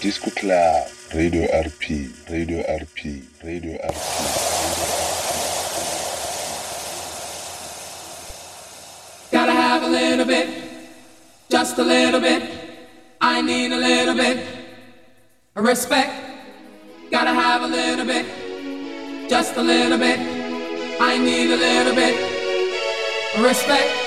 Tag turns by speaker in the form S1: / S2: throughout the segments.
S1: Disco Club, Radio RP, Radio RP, Radio RP.
S2: Radio RP. Gotta have a little bit, just a little bit. I need a little bit of respect. Gotta have a little bit, just a little bit. I need a little bit of respect.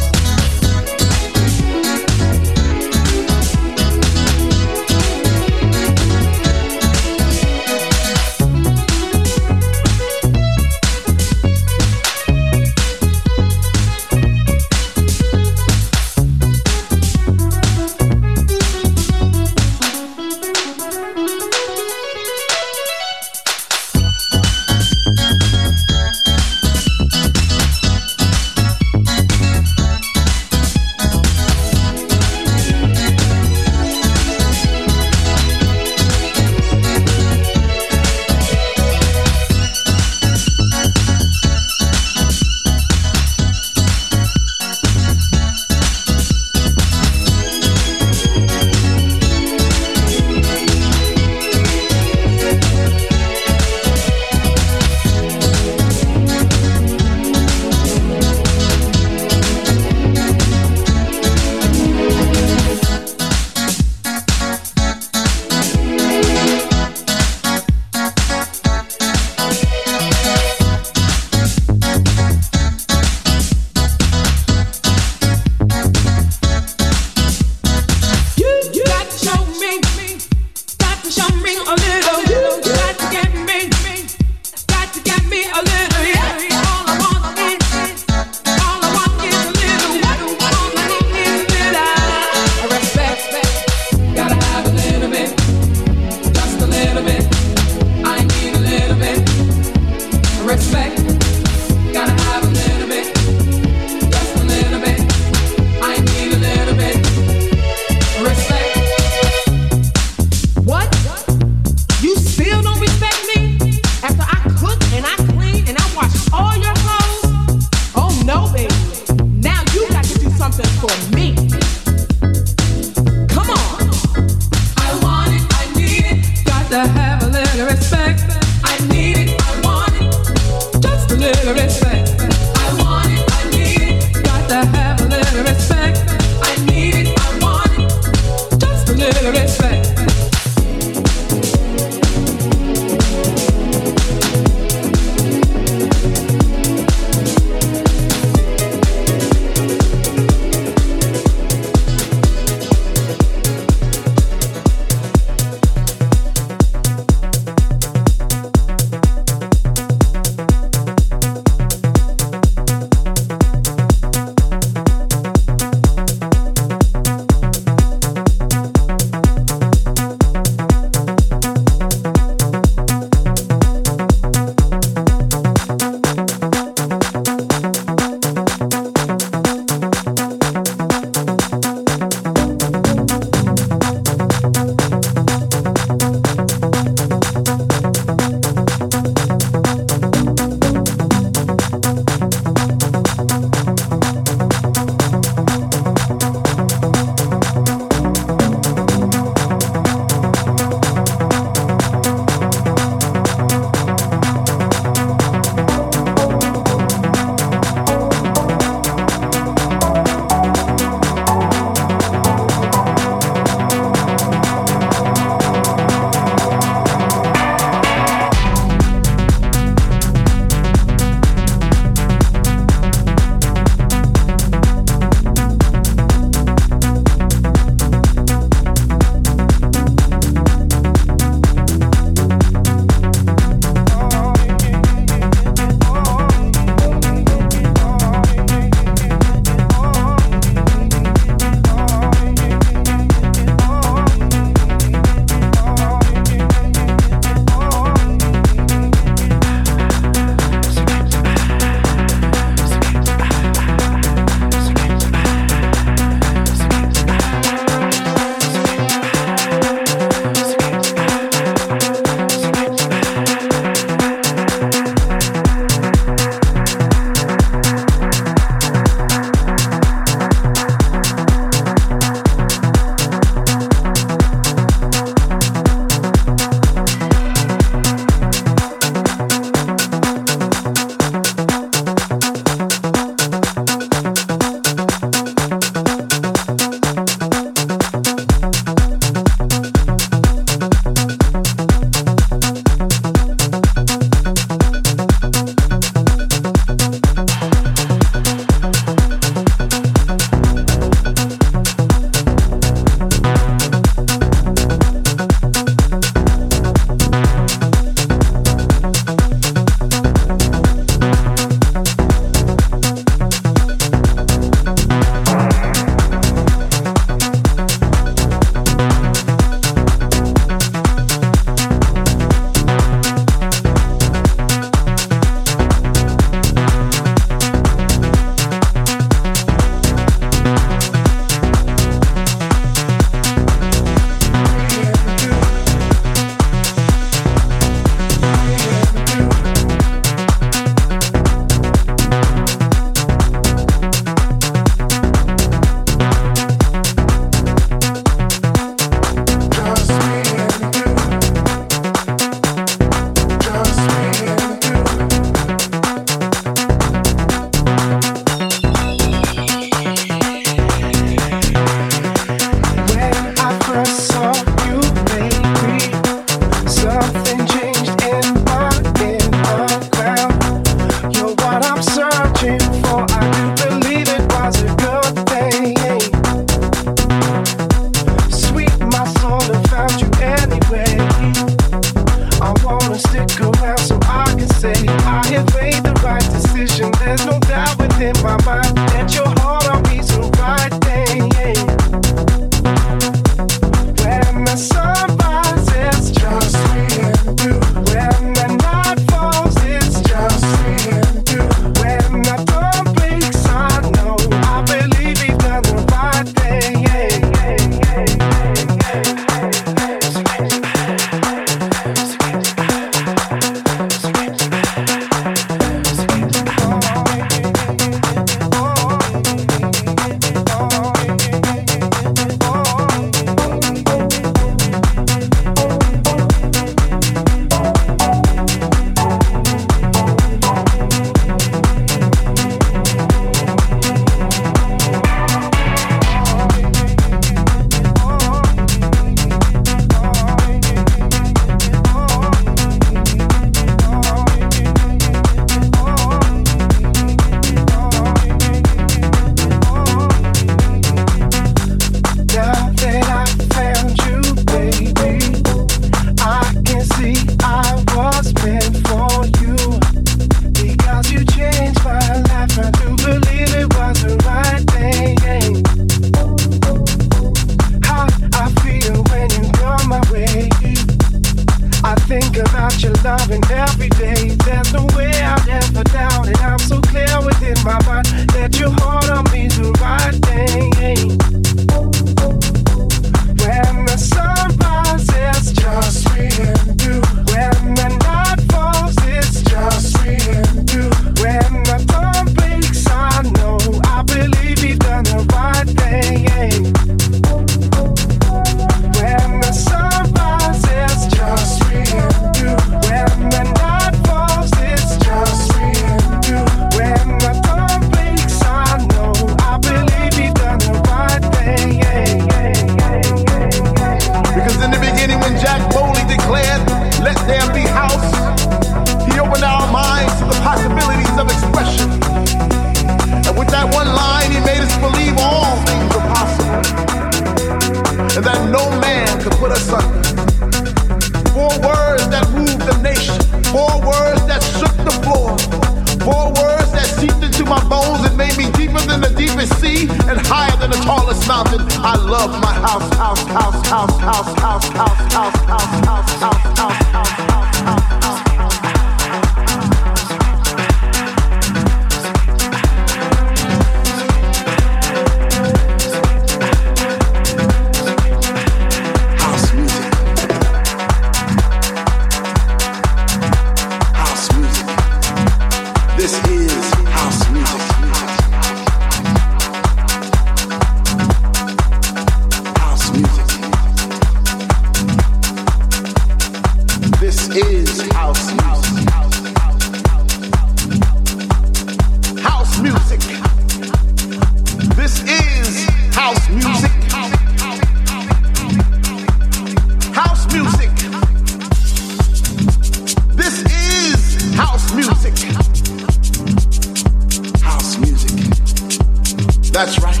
S3: That's right.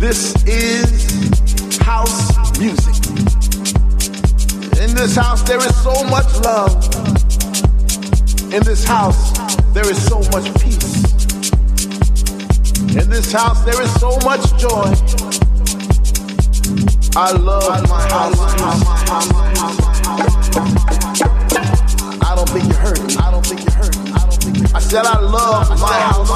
S3: This is house music. In this house, there is so much love. In this house, there is so much peace. In this house, there is so much joy. I love my house. I don't think you heard. I don't think you heard I said I love my house.